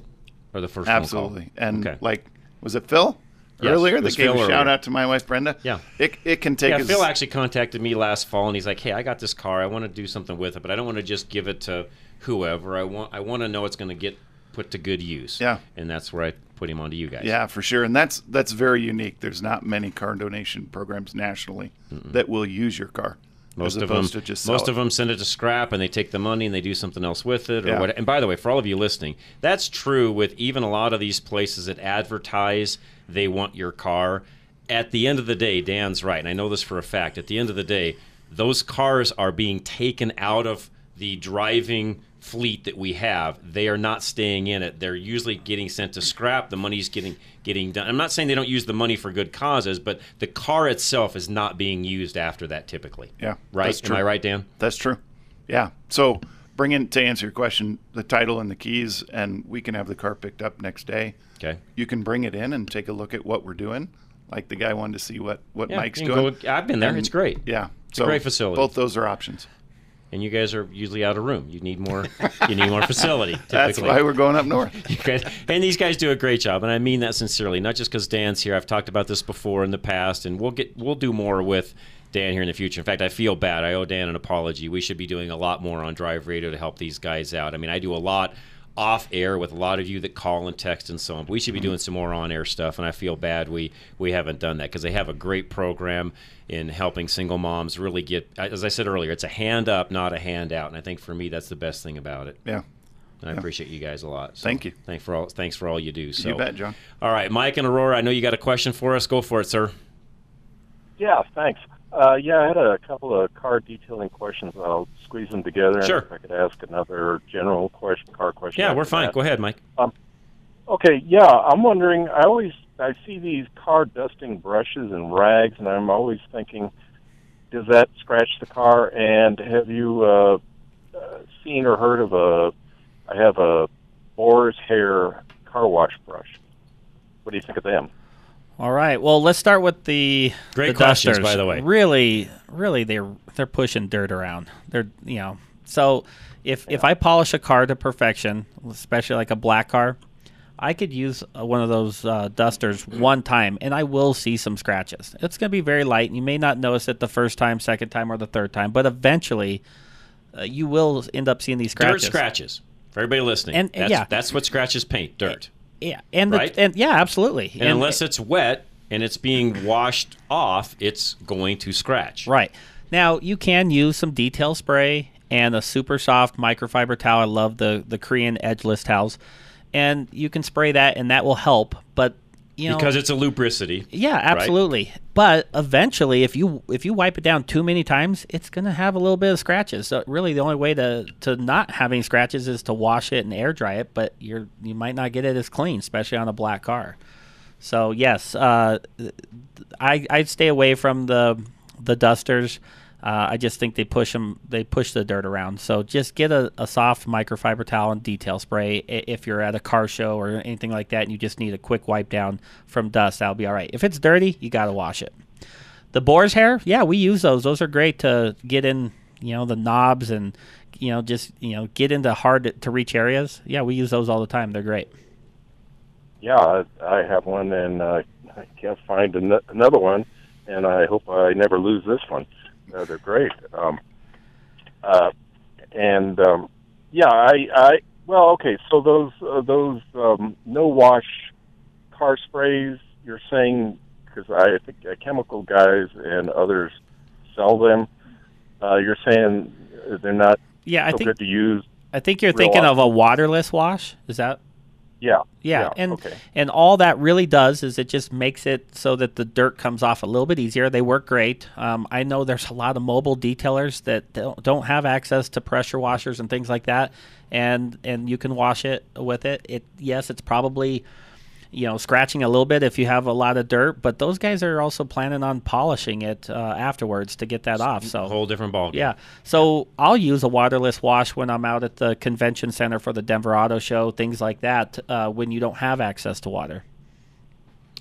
are the first absolutely. And okay. like, was it Phil Yes, earlier that gave Phil a shout earlier. out to my wife Brenda? Yeah. It it can take yeah, us. Phil actually contacted me last fall, and he's like, "Hey, I got this car. I want to do something with it, but I don't want to just give it to whoever. I want I want to know it's going to get put to good use." Yeah. and that's where I put him onto you guys. Yeah, for sure, and that's that's very unique. There's not many car donation programs nationally that will use your car. Most of them, most of them send it to scrap, and they take the money and they do something else with it, or Yeah. what. And by the way, for all of you listening, that's true with even a lot of these places that advertise they want your car. At the end of the day, Dan's right, and I know this for a fact. At the end of the day, those cars are being taken out of the driving fleet that we have. They are not staying in it. They're usually getting sent to scrap. The money's getting getting done. I'm not saying they don't use the money for good causes, but the car itself is not being used after that typically. Yeah, Right? Am. I right, Dan? That's true. Yeah. So bring in to answer your question the title and the keys, and we can have the car picked up next day. Okay. You can bring it in and take a look at what we're doing. Like the guy wanted to see what what Yeah, Mike's doing. go- I've been there. It's great. Yeah. It's a great facility. Both those are options. And you guys are usually out of room. You need more. you need more facility. That's typically. why we're going up north. Guys, and these guys do a great job, and I mean that sincerely. Not just because Dan's here. I've talked about this before in the past, and we'll get we'll do more with Dan here in the future. In fact, I feel bad. I owe Dan an apology. We should be doing a lot more on Drive Radio to help these guys out. I mean, I do a lot off air with a lot of you that call and text and so on. But we should be mm-hmm. doing some more on air stuff, and I feel bad we we haven't done that because they have a great program in helping single moms really get. As I said earlier, it's a hand up, not a hand out, and I think for me that's the best thing about it. Yeah. And I appreciate you guys a lot. So Thank you. Thanks for all. Thanks for all you do. So bet, John. All right, Mike and Aurora. I know you got a question for us. Go for it, sir. Yeah, thanks. Uh, yeah, I had a couple of car detailing questions. I'll squeeze them together. Sure. If I could ask another general question, car question. Yeah, we're fine. that. Go ahead, Mike. Um, okay, yeah, I'm wondering. I always I see these car dusting brushes and rags, and I'm always thinking, does that scratch the car? And have you uh, uh, seen or heard of a? I have a boar's hair car wash brush. What do you think of them? All right. Well, let's start with the Great the questions, dusters. by the way. Really, really, they're they're pushing dirt around. They're you know. So if if I polish a car to perfection, especially like a black car, I could use uh, one of those uh, dusters one time, and I will see some scratches. It's going to be very light, and you may not notice it the first time, second time, or the third time, but eventually, uh, you will end up seeing these scratches. Dirt scratches. For everybody listening, And- and that's, yeah. that's what scratches paint. Dirt. Yeah, and the, Right? and yeah, absolutely. And, unless it's wet and it's being washed off, it's going to scratch. Right. Now, you can use some detail spray and a super soft microfiber towel. I love the, the Korean edgeless towels. And you can spray that, and that will help. But, you know. because it's a lubricity. Yeah, right? absolutely. But eventually, if you if you wipe it down too many times, it's gonna have a little bit of scratches. So really, the only way to to not having scratches is to wash it and air dry it. But you're you might not get it as clean, especially on a black car. So yes, uh, I I'd stay away from the the dusters. Uh, I just think they push them. They push the dirt around. So just get a, a soft microfiber towel and detail spray if you're at a car show or anything like that, and you just need a quick wipe down from dust. That'll be all right. If it's dirty, you got to wash it. The boar's hair, yeah, we use those. Those are great to get in, you know, the knobs and you know just you know get into hard to reach areas. Yeah, we use those all the time. They're great. Yeah, I, I have one, and uh, I can't find an- another one, and I hope I never lose this one. They're great. Um, uh, and um, yeah, I, I well, okay. So those uh, those um, no wash car sprays, you're saying because I think uh, chemical guys and others sell them. Uh, you're saying they're not Yeah, I so think- good to use. I think you're thinking often. of a waterless wash. Is that? Yeah. Yeah, and okay. and all that really does is it just makes it so that the dirt comes off a little bit easier. They work great. Um, I know there's a lot of mobile detailers that don't, don't have access to pressure washers and things like that, and and you can wash it with it. It yes, it's probably you know scratching a little bit if you have a lot of dirt, but those guys are also planning on polishing it uh, afterwards to get that off. So a whole different ballgame. yeah. So I'll use a waterless wash when I'm out at the convention center for the Denver Auto Show, things like that, uh, when you don't have access to water.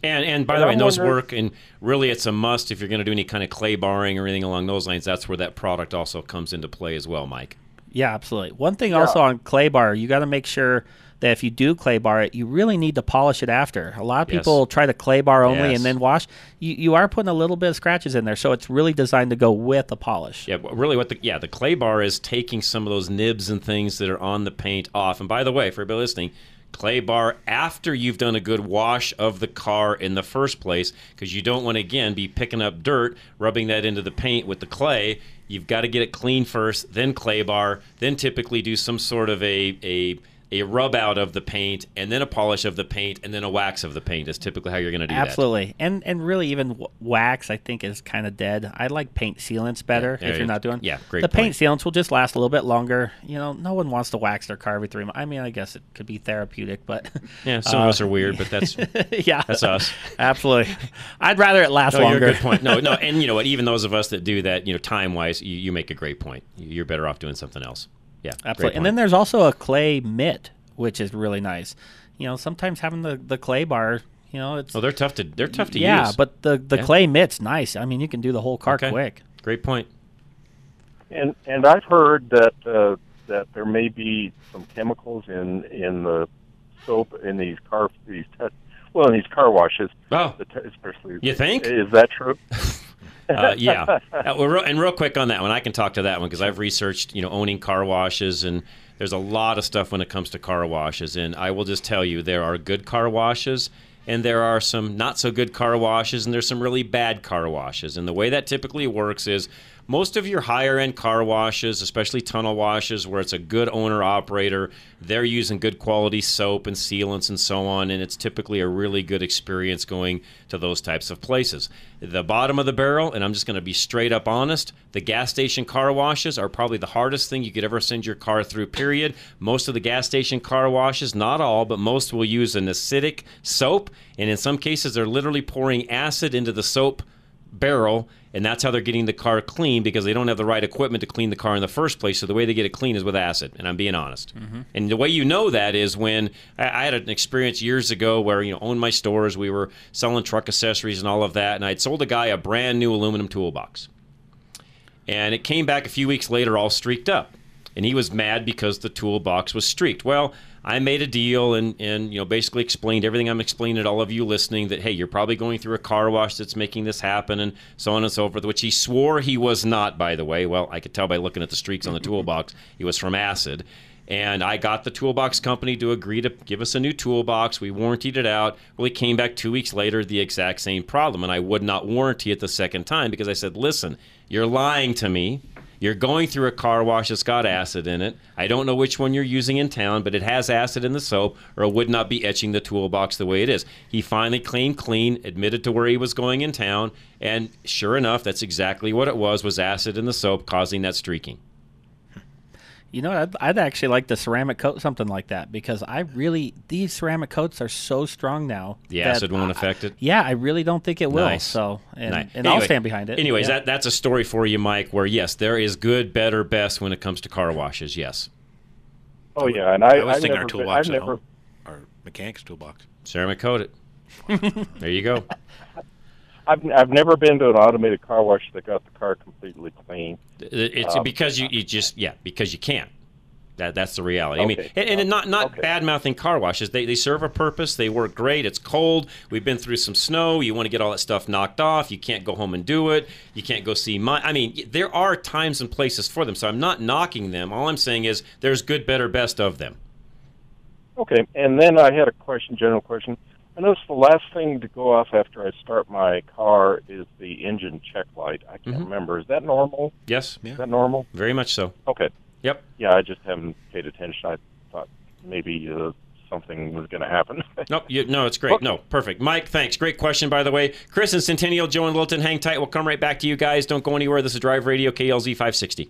And and by And the way, those work, and really, it's a must if you're going to do any kind of clay barring or anything along those lines. That's where that product also comes into play as well, Mike. Yeah, absolutely. One thing also on clay bar, you got to make sure that if you do clay bar it, you really need to polish it after. A lot of Yes. people try to clay bar only Yes. and then wash. You, you are putting a little bit of scratches in there, so it's really designed to go with a polish. Yeah, really, what the yeah the clay bar is taking some of those nibs and things that are on the paint off. And by the way, for everybody listening, clay bar after you've done a good wash of the car in the first place, because you don't want to again be picking up dirt, rubbing that into the paint with the clay. You've got to get it clean first, then clay bar, then typically do some sort of a a a rub out of the paint, and then a polish of the paint, and then a wax of the paint is typically how you're going to do that. Absolutely, and and really even wax I think is kind of dead. I like paint sealants better Yeah, if you're not doing. yeah, great The point. paint sealants will just last a little bit longer. You know, no one wants to wax their car every three months. I mean, I guess it could be therapeutic, but Yeah, some of uh, us are weird, but that's yeah, that's us. Absolutely, I'd rather it last no, longer. You're a good point. No, no, and you know what? Even those of us that do that, you know, time wise, you, you make a great point. You're better off doing something else. Yeah, Absolutely. And then there's also a clay mitt, which is really nice. You know, sometimes having the, the clay bar, you know, it's oh, they're tough to they're tough to yeah, use. but the the Yeah. clay mitt's nice. I mean, you can do the whole car Okay. quick. Great point. And and I've heard that uh, that there may be some chemicals in in the soap in these car these test well in these car washes. Oh, especially You think? is that true? uh, yeah. Uh, well, real- and real quick on that one, I can talk to that one because I've researched, you know, owning car washes, and there's a lot of stuff when it comes to car washes. And I will just tell you, there are good car washes, and there are some not so good car washes, and there's some really bad car washes. And the way that typically works is most of your higher end car washes, especially tunnel washes, where it's a good owner operator, they're using good quality soap and sealants and so on, and it's typically a really good experience going to those types of places. The bottom of the barrel, and I'm just going to be straight up honest, the gas station car washes are probably the hardest thing you could ever send your car through, period. Most of the gas station car washes, not all, but most will use an acidic soap, and in some cases, they're literally pouring acid into the soap barrel and that's how they're getting the car clean because they don't have the right equipment to clean the car in the first place. So the way they get it clean is with acid and i'm being honest. Mm-hmm. And the way you know that is when I, I had an experience years ago where you know owned my stores we were selling truck accessories and all of that and i'd sold a guy a brand new aluminum toolbox. And it came back a few weeks later all streaked up. And he was mad because the toolbox was streaked. Well i made a deal and, and you know basically explained everything i'm explaining to all of you listening that hey you're probably going through a car wash that's making this happen and so on and so forth which he swore he was not by the way well i could tell by looking at the streaks on the toolbox it was from acid and I got the toolbox company to agree to give us a new toolbox. We warranted it out. Well, he came back two weeks later, the exact same problem. And I would not warranty it the second time because I said, listen, you're lying to me. You're going through a car wash that's got acid in it. I don't know which one you're using in town, but it has acid in the soap, or it would not be etching the toolbox the way it is. He finally cleaned clean, admitted to where he was going in town, and sure enough, that's exactly what it was: was acid in the soap causing that streaking. You know, I'd, I'd actually like the ceramic coat something like that because I really these ceramic coats are so strong now. The acid won't I- affect it. Yeah, I really don't think it will. Nice. So, and, Nice. and I'll stand behind it. Anyways, Yeah. that that's a story for you, Mike. Where yes, there is good, better, best when it comes to car washes. Yes. Oh yeah, and I, I was I've thinking never our been- toolbox I've at never, home. Our mechanic's toolbox. Ceramic coat it. there you go. I've I've never been to an automated car wash that got the car completely clean. It's Um, because you, you just yeah because you can't. That that's the reality. I mean, and, and not not bad mouthing car washes. They they serve a purpose. They work great. It's cold. We've been through some snow. You want to get all that stuff knocked off. You can't go home and do it. You can't go see my. I mean, there are times and places for them. So I'm not knocking them. All I'm saying is there's good, better, best of them. Okay, and then I had a question, general question. I noticed the last thing to go off after I start my car is the engine check light. I can't Mhm. remember. Is that normal? Yes. Is that normal? Very much so. Okay. Yep. Yeah, I just haven't paid attention. I thought maybe uh, something was going to happen. Nope. You, no, it's great. No, perfect. Mike, thanks. Great question, by the way. Chris and Centennial, Joe and Littleton, hang tight. We'll come right back to you guys. Don't go anywhere. This is Drive Radio KLZ 560.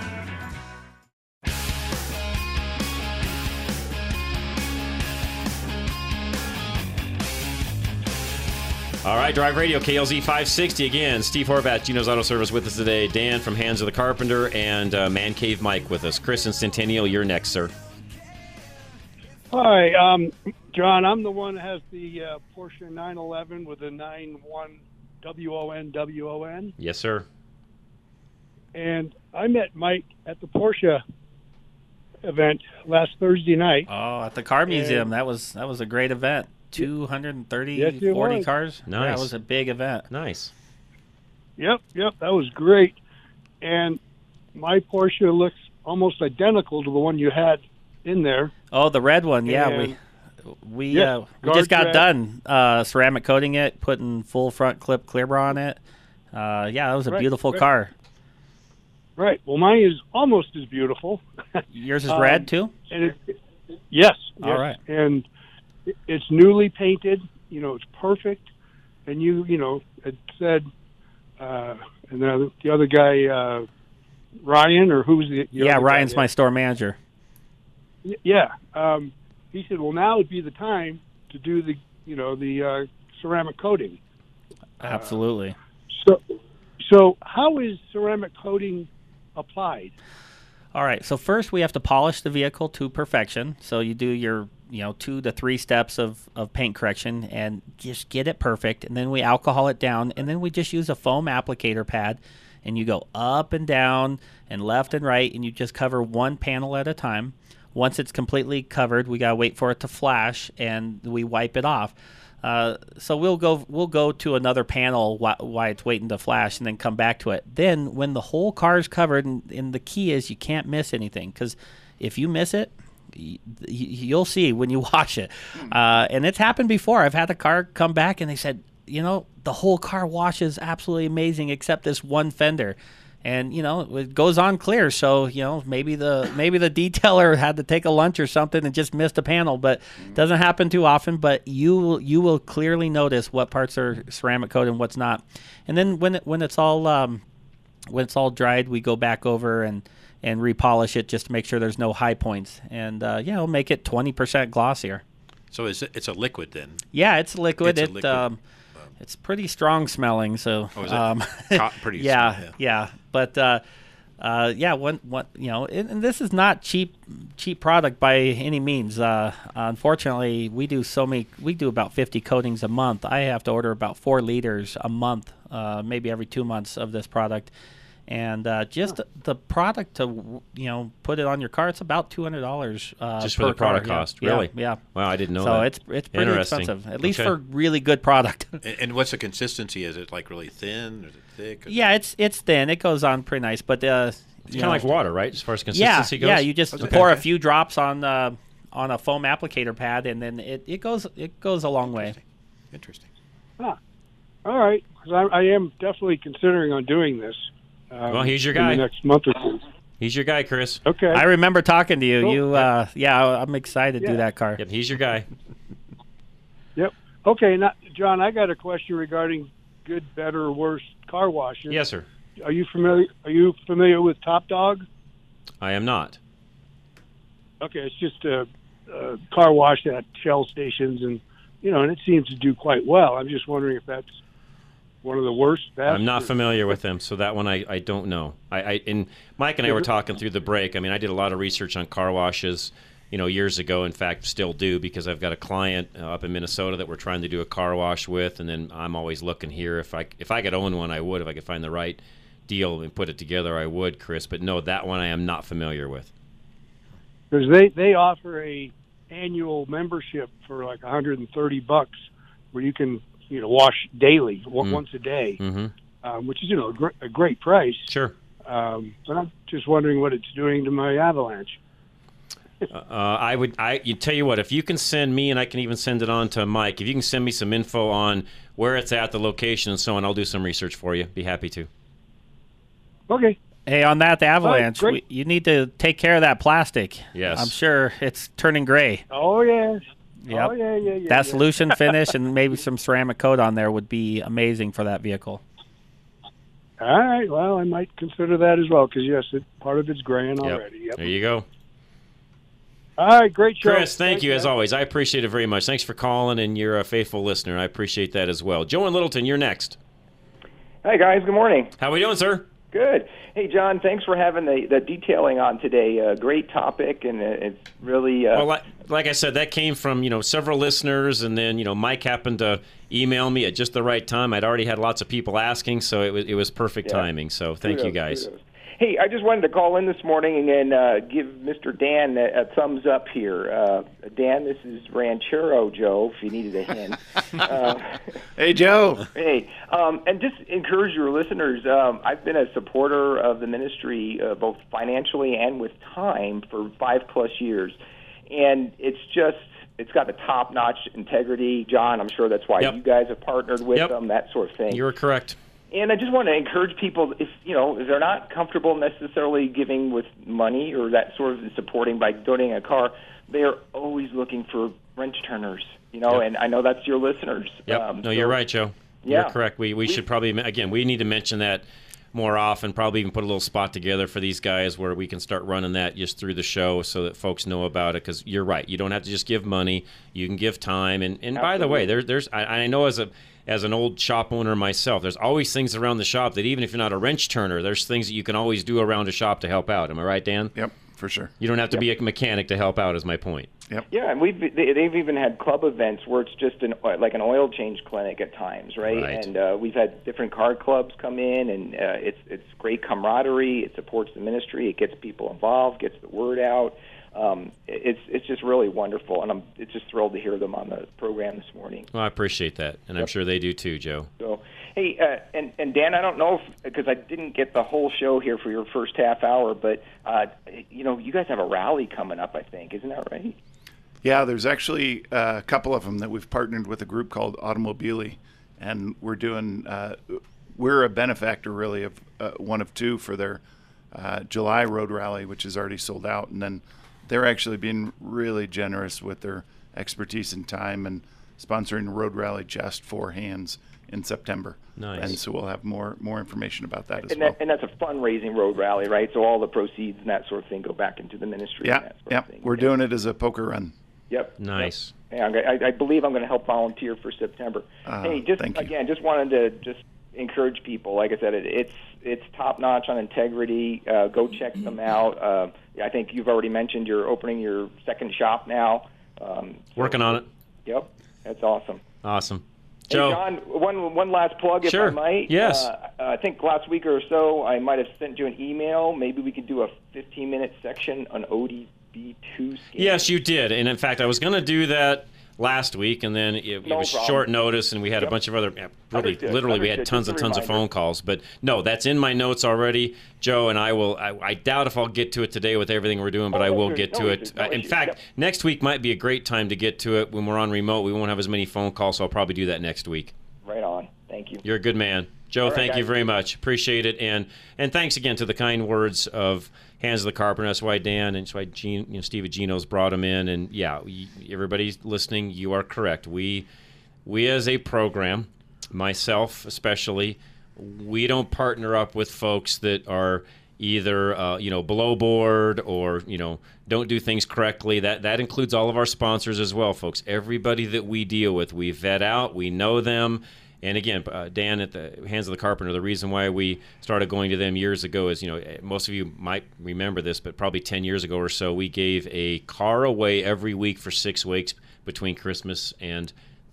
All right, Drive Radio, KLZ 560 again. Steve Horvat, Geno's Auto Service with us today. Dan from Hands of the Carpenter and uh, Man Cave Mike with us. Chris and Centennial, you're next, sir. Hi, um, John. I'm the one that has the uh, Porsche 911 with a 91 WON WON. Yes, sir. And I met Mike at the Porsche event last Thursday night. Oh, at the car museum. And- that was that was a great event. 230, Yes, 40 was. cars. Nice. That was a big event. Nice. Yep, yep, that was great. And my Porsche looks almost identical to the one you had in there. Oh, the red one. Yeah, And- we we Yeah, uh, we just got red. done uh, ceramic coating it, putting full front clip clear bra on it. Uh, yeah, that was a Right, beautiful right. car. Right. Well, mine is almost as beautiful. Yours is Um, red too. And it, yes, All yes. right. And it- it's newly painted. You know, it's perfect. And you, you know, it said, uh, and the other, the other guy, uh, Ryan, or who's the? the Yeah, Ryan's there? my store manager. Yeah. Um, he said, well, now would be the time to do the, you know, the uh, ceramic coating. Absolutely. So, so how is ceramic coating applied? All right. So first we have to polish the vehicle to perfection. So you do your you know two to three steps of, of paint correction and just get it perfect. And then we alcohol it down, and then we just use a foam applicator pad, and you go up and down and left and right, and you just cover one panel at a time. Once it's completely covered, we gotta wait for it to flash, and we wipe it off. Uh, so we'll go we'll go to another panel while, it's waiting to flash, and then come back to it. Then when the whole car is covered, and, and the key is you can't miss anything because if you miss it, you'll see when you watch it. Uh, and it's happened before. I've had the car come back, and they said, you know, the whole car washes absolutely amazing except this one fender. And you know it goes on clear, so you know maybe the maybe the detailer had to take a lunch or something and just missed a panel, but doesn't happen too often. But you will you will clearly notice what parts are ceramic coated and what's not. And then when it, when it's all um, when it's all dried, we go back over and and repolish it just to make sure there's no high points, and uh, yeah, it'll make it twenty percent glossier. So it's it's a liquid then. Yeah, it's liquid. It's a it liquid. Um, it's pretty strong smelling. So Oh, is um, pretty yeah, strong, yeah, But uh, uh, yeah, one one you know, and, and this is not cheap cheap product by any means. Uh, unfortunately, we do so many. We do about fifty coatings a month. I have to order about four liters a month, uh, maybe every two months of this product. And uh, just the product to you know put it on your car, it's about two hundred dollars. Uh, Just for the product car. Cost, yeah, really? Yeah. Wow, I didn't know that. so that. it's it's pretty expensive, at least Okay. for really good product. And, and what's the consistency? Is it like really thin? Or is it thick? yeah, it's it's thin. It goes on pretty nice, but uh, It's kind of like water, right? As far as yeah, consistency goes. yeah. You just Okay. pour a few drops on uh, on a foam applicator pad, and then it, it goes it goes a long way. Interesting. Huh. All right, because I, I am definitely considering on doing this. Um, Well, he's your in guy. The next month or two. He's your guy, Chris. Okay. I remember talking to you. Cool. You, uh, yeah, I'm excited to Yeah. do that car. Yep, he's your guy. Yep. Okay, now, John, I got a question regarding good, better, or worse car washes. Yes, sir. Are you familiar? Are you familiar with Top Dog? I am not. Okay, it's just a, a car wash at Shell stations, and you know, and it seems to do quite well. I'm just wondering if that's one of the worst. Best, I'm not familiar with them, so that one I, I don't know. I, I and Mike and I were talking through the break. I mean, I did a lot of research on car washes, you know, years ago. In fact, still do because I've got a client uh, up in Minnesota that we're trying to do a car wash with, and then I'm always looking here if I if I could own one, I would. If I could find the right deal and put it together, I would, Chris. But no, that one I am not familiar with. because they they offer a annual membership for like 130 bucks, where you can you know wash daily o- Mm. once a day, Mm-hmm. um, which is you know a, gr- a great price. Sure. Um, but I'm just wondering what it's doing to my Avalanche. uh, I would. I you tell you what. If you can send me, and I can even send it on to Mike. If you can send me some info on where it's at, the location, and so on, I'll do some research for you. Be happy to. Okay. Hey, on that, the avalanche, great. we, you need to take care of that plastic. Yes. I'm sure it's turning gray. Oh yes. Yep. Oh yeah, yeah, yeah. that yeah. solution finish and maybe some ceramic coat on there would be amazing for that vehicle. All right. Well, I might consider that as well because yes, it, part of it's graying Yep. already. Yep. There you go. All right. Great show. Chris, thank Thanks, you as always. I appreciate it very much. Thanks for calling, and you're a faithful listener. I appreciate that as well. Joe and Littleton, you're next. Hey guys, good morning. How are we doing, sir? Good. Hey John, thanks for having the, the detailing on today. Uh, great topic, and it's really uh, Well, like, like I said, that came from you know several listeners, and then you know Mike happened to email me at just the right time. I'd already had lots of people asking, so it was it was perfect Yeah. timing. So thank you guys. kudos. Hey, I just wanted to call in this morning and uh, give Mr. Dan a, a thumbs up here. Uh, Dan, this is Ranchero Joe, if you needed a hint. uh, Hey, Joe. Hey, um, and just encourage your listeners. Um, I've been a supporter of the ministry, uh, both financially and with time, for five plus years, and it's just it's got the top notch integrity. John, I'm sure that's why Yep. you guys have partnered with Yep. them, that sort of thing. You were correct. And I just want to encourage people if you know if they're not comfortable necessarily giving with money or that sort of supporting by donating a car, they are always looking for wrench turners. You know, Yep. and I know that's your listeners. Yep. Um, no, so- you're right, Joe. Yeah. You're correct. We we should probably again we need to mention that more often. Probably even put a little spot together for these guys where we can start running that just through the show so that folks know about it. Because you're right, you don't have to just give money. You can give time. And and by the way, there, there's I, I know as a as an old shop owner myself, there's always things around the shop that even if you're not a wrench turner, there's things that you can always do around a shop to help out. Am I right, Dan? Yep, for sure. You don't have to be a mechanic to help out. Is my point. Yep. Yeah, and we've they, they've even had club events where it's just an like an oil change clinic at times, right? Right. And uh, we've had different car clubs come in, and uh, it's it's great camaraderie. It supports the ministry. It gets people involved, gets the word out. Um, it's it's just really wonderful, and I'm it's just thrilled to hear them on the program this morning. Well, I appreciate that, and I'm sure they do too, Joe. So, hey, uh, and and Dan, I don't know if because I didn't get the whole show here for your first half hour, but uh, you know, you guys have a rally coming up, I think, isn't that right? Yeah, there's actually uh, a couple of them that we've partnered with a group called Automobili, and we're doing. Uh, we're a benefactor, really, of uh, one of two for their uh, July road rally, which is already sold out, and then they're actually being really generous with their expertise and time and sponsoring Road Rally just for hands in September. Nice. And so we'll have more more information about that as and, well. that, and that's a fundraising road rally, right? So all the proceeds and that sort of thing go back into the ministry. Yeah, that sort yeah. We're doing it as a poker run. Yep. Nice. Yeah, I'm I, I believe I'm going to help volunteer for September. Ah, hey, just thank you. again, just wanted to just encourage people. Like I said, it, it's it's top notch on integrity. Uh, go check them out. Uh, I think you've already mentioned you're opening your second shop now. Um, so- Working on it. Yep, that's awesome. Awesome. Hey, Joe. John, one one last plug, if Sure. I might. Yes. Uh, I think last week or so, I might have sent you an email. Maybe we could do a 15 minute section on ODB2 scan. Yes, you did, and in fact, I was going to do that last week, and then it, it No was problem. short notice, and we had a bunch of other. Really, literally, we had tons and tons of phone calls. But no, that's in my notes already, Joe, and I will. I, I doubt if I'll get to it today with everything we're doing, but Oh, I will issues, get no to issues, it. no Uh, in fact, Yep. next week might be a great time to get to it when we're on remote. We won't have as many phone calls, so I'll probably do that next week. Right on. Thank you. You're a good man. Joe, right, thank you very much. Appreciate it. And and thanks again to the kind words of Hands of the Carpenter. That's why Dan and that's why Gene, you know, Steve at Geno's brought him in. And yeah, everybody's listening. You are correct. We we as a program, myself especially, we don't partner up with folks that are either uh, you know below board or you know don't do things correctly. That that includes all of our sponsors as well, folks. Everybody that we deal with, we vet out, we know them. And again, uh, Dan at the Hands of the Carpenter, the reason why we started going to them years ago is, you know, eh, most of you might remember this, but probably 10 years ago or so, we gave a car away every week for six weeks between Christmas and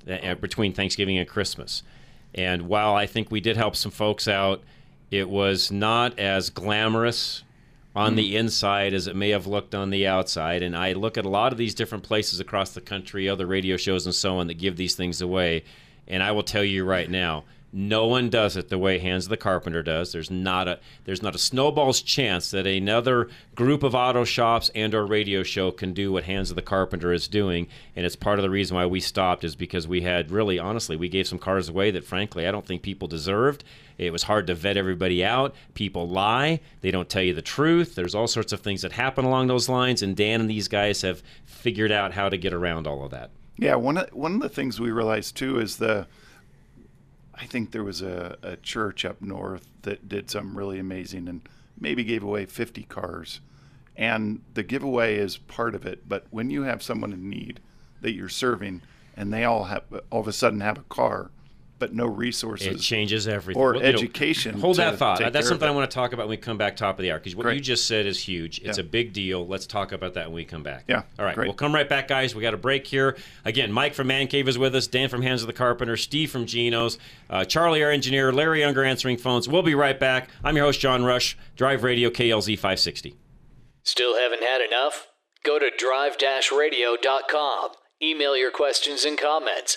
uh, between Thanksgiving and Christmas. And while I think we did help some folks out, it was not as glamorous on the inside as it may have looked on the outside. And I look at a lot of these different places across the country, other radio shows and so on that give these things away. And I will tell you right now, No one does it the way Hands of the Carpenter does. There's not a there's not a snowball's chance that another group of auto shops and or radio show can do what Hands of the Carpenter is doing. And it's part of the reason why we stopped is because we had really honestly we gave some cars away that frankly I don't think people deserved. It was hard to vet everybody out. People lie. They don't tell you the truth. There's all sorts of things that happen along those lines, and Dan and these guys have figured out how to get around all of that. Yeah, one of one of the things we realized too is the. I think there was a, a church up north that did something really amazing and maybe gave away 50 cars. And the giveaway is part of it, but when you have someone in need that you're serving and they all have all of a sudden have a car, but no resources. It changes everything. Or Well, you know, education. hold to that thought. take That's something I want to talk about when we come back top of the hour because what Great. you just said is huge. It's Yeah. a big deal. Let's talk about that when we come back. Yeah, All right. great. We'll come right back, guys. We got a break here. Again, Mike from Man Cave is with us. Dan from Hands of the Carpenter. Steve from Geno's. Uh, Charlie, our engineer. Larry Younger answering phones. We'll be right back. I'm your host, John Rush. Drive Radio KLZ 560. Still haven't had enough? Go to drive-radio.com. Email your questions and comments.